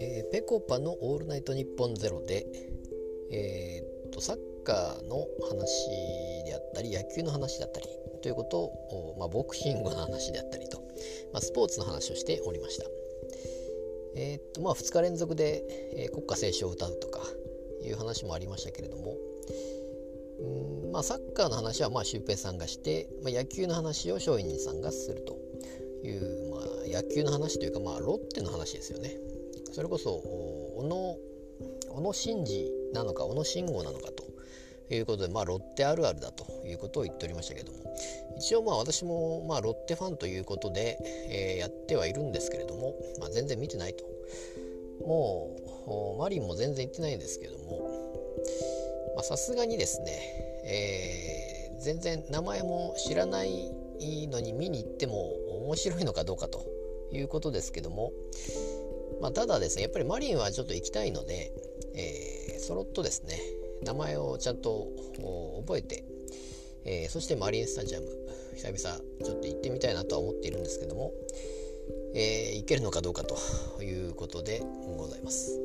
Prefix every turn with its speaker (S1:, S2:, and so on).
S1: えー、ペコパの「オールナイトニッポンゼロで、えー、っとサッカーの話であったり野球の話だったりということを、まあ、ボクシングの話であったりと、まあ、スポーツの話をしておりました。えー、っとまあ、2日連続で、え、国歌斉唱を歌うとかいう話もありましたけれどもうん、まあ、サッカーの話はまあシュウペイさんがして、まあ、野球の話を松陰寺さんがすると。いう、まあ、野球の話というか、まあ、ロッテの話ですよね。それこそ小野小野伸二なのか小野慎吾なのかと。いうことで、まあ、ロッテあるあるだということを言っておりましたけども。一応まあ私もまあロッテファンということで、えー、やってはいるんですけれども、まあ、全然見てないと。もうマリンも全然行ってないんですけども。さすがにですね、えー、全然名前も知らないのに見に行っても面白いのかどうかということですけども、まあ、ただですねやっぱりマリンはちょっと行きたいので、えー、そろっとですね名前をちゃんと覚えて、えー、そしてマリンスタジアム久々ちょっと行ってみたいなとは思っているんですけども、えー、行けるのかどうかということでございます。